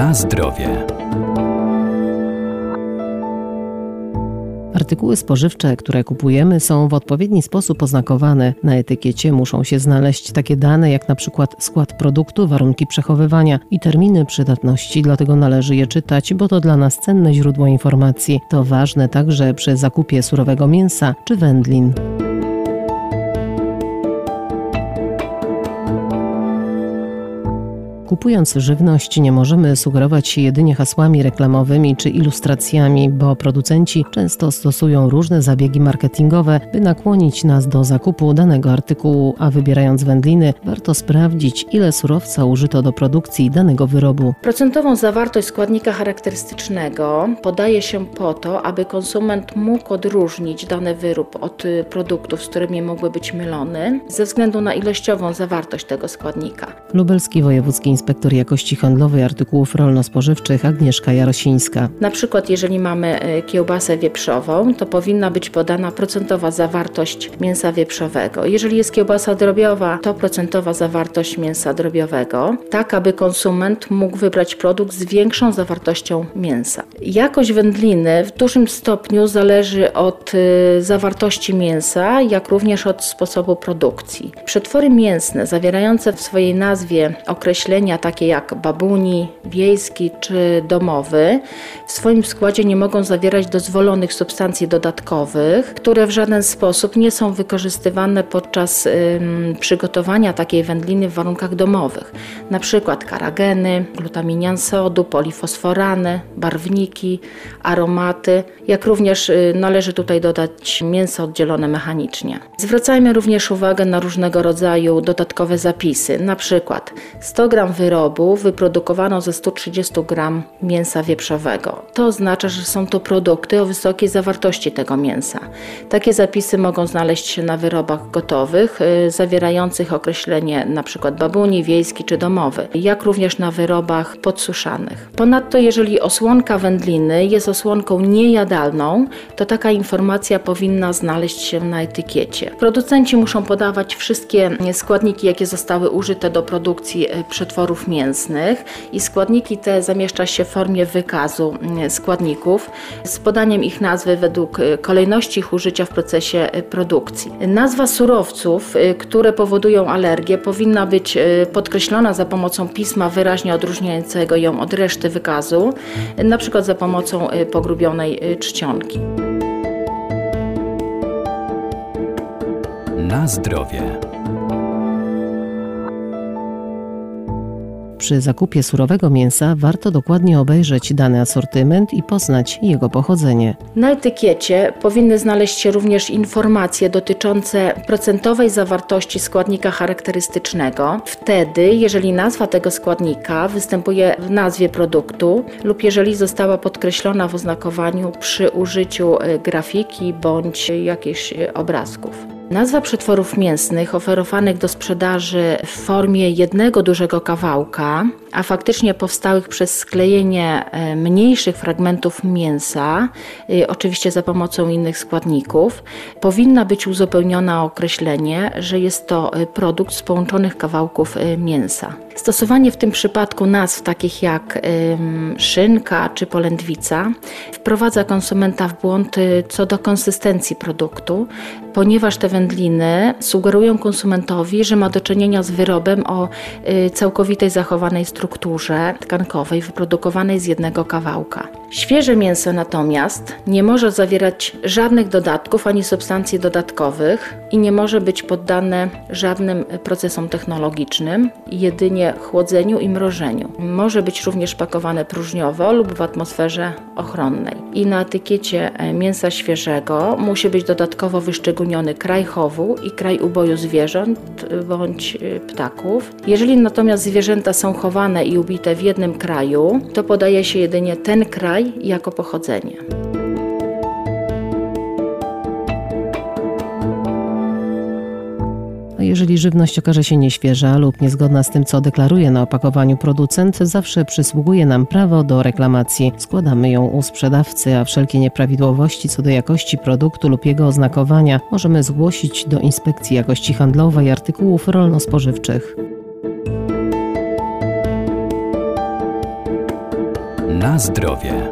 Na zdrowie. Artykuły spożywcze, które kupujemy, są w odpowiedni sposób oznakowane. Na etykiecie muszą się znaleźć takie dane jak na przykład skład produktu, warunki przechowywania i terminy przydatności, dlatego należy je czytać, bo to dla nas cenne źródło informacji. To ważne także przy zakupie surowego mięsa czy wędlin. Kupując żywność nie możemy sugerować się jedynie hasłami reklamowymi czy ilustracjami, bo producenci często stosują różne zabiegi marketingowe, by nakłonić nas do zakupu danego artykułu, a wybierając wędliny warto sprawdzić, ile surowca użyto do produkcji danego wyrobu. Procentową zawartość składnika charakterystycznego podaje się po to, aby konsument mógł odróżnić dany wyrób od produktów, z którymi mógłby być mylony, ze względu na ilościową zawartość tego składnika. Lubelski Wojewódzki inspektor jakości handlowej artykułów rolno-spożywczych Agnieszka Jarosińska. Na przykład jeżeli mamy e, kiełbasę wieprzową, to powinna być podana procentowa zawartość mięsa wieprzowego. Jeżeli jest kiełbasa drobiowa, to procentowa zawartość mięsa drobiowego, tak aby konsument mógł wybrać produkt z większą zawartością mięsa. Jakość wędliny w dużym stopniu zależy od e, zawartości mięsa, jak również od sposobu produkcji. Przetwory mięsne zawierające w swojej nazwie określenia takie jak babuni, wiejski czy domowy, w swoim składzie nie mogą zawierać dozwolonych substancji dodatkowych, które w żaden sposób nie są wykorzystywane podczas ym, przygotowania takiej wędliny w warunkach domowych. Na przykład karageny, glutaminian sodu, polifosforany, barwniki, aromaty, jak również y, należy tutaj dodać mięso oddzielone mechanicznie. Zwracajmy również uwagę na różnego rodzaju dodatkowe zapisy, na przykład 100 g wyrobu wyprodukowano ze 130 gram mięsa wieprzowego. To oznacza, że są to produkty o wysokiej zawartości tego mięsa. Takie zapisy mogą znaleźć się na wyrobach gotowych, y, zawierających określenie np. babuni, wiejski czy domowy, jak również na wyrobach podsuszanych. Ponadto, jeżeli osłonka wędliny jest osłonką niejadalną, to taka informacja powinna znaleźć się na etykiecie. Producenci muszą podawać wszystkie składniki, jakie zostały użyte do produkcji y, przetworów mięsnych i składniki te zamieszcza się w formie wykazu mm, składników z podaniem ich nazwy według y, kolejności ich użycia w procesie y, produkcji. Nazwa surowców, y, które powodują alergię, powinna być podkreślona za pomocą pisma wyraźnie odróżniającego ją od reszty wykazu, na przykład za pomocą pogrubionej czcionki. Na zdrowie. Przy zakupie surowego mięsa warto dokładnie obejrzeć dany asortyment i poznać jego pochodzenie. Na etykiecie powinny znaleźć się również informacje dotyczące procentowej zawartości składnika charakterystycznego. Wtedy, jeżeli nazwa tego składnika występuje w nazwie produktu lub jeżeli została podkreślona w oznakowaniu przy użyciu e, grafiki bądź jakichś e, obrazków. Nazwa przetworów mięsnych oferowanych do sprzedaży w formie jednego dużego kawałka, a faktycznie powstałych przez sklejenie e, mniejszych fragmentów mięsa, e, oczywiście za pomocą innych składników, powinna być uzupełniona określenie, że jest to e, produkt z połączonych kawałków mięsa. Stosowanie w tym przypadku nazw takich jak szynka czy polędwica wprowadza konsumenta w błąd co do konsystencji produktu, ponieważ te wędliny sugerują konsumentowi, że ma do czynienia z wyrobem o całkowitej zachowanej strukturze tkankowej wyprodukowanej z jednego kawałka. Świeże mięso natomiast nie może zawierać żadnych dodatków ani substancji dodatkowych i nie może być poddane żadnym procesom technologicznym, jedynie chłodzeniu i mrożeniu. Może być również pakowane próżniowo lub w atmosferze ochronnej. I na etykiecie e, mięsa świeżego musi być dodatkowo wyszczególniony kraj chowu i kraj uboju zwierząt bądź e, ptaków. Jeżeli natomiast zwierzęta są chowane i ubite w jednym kraju, to podaje się jedynie ten kraj, jako pochodzenie. A jeżeli żywność okaże się nieświeża lub niezgodna z tym, co deklaruje na opakowaniu producent, zawsze przysługuje nam prawo do reklamacji. Składamy ją u sprzedawcy, a wszelkie nieprawidłowości co do jakości produktu lub jego oznakowania możemy zgłosić do Inspekcji Jakości Handlowej Artykułów Rolno-Spożywczych. Na zdrowie.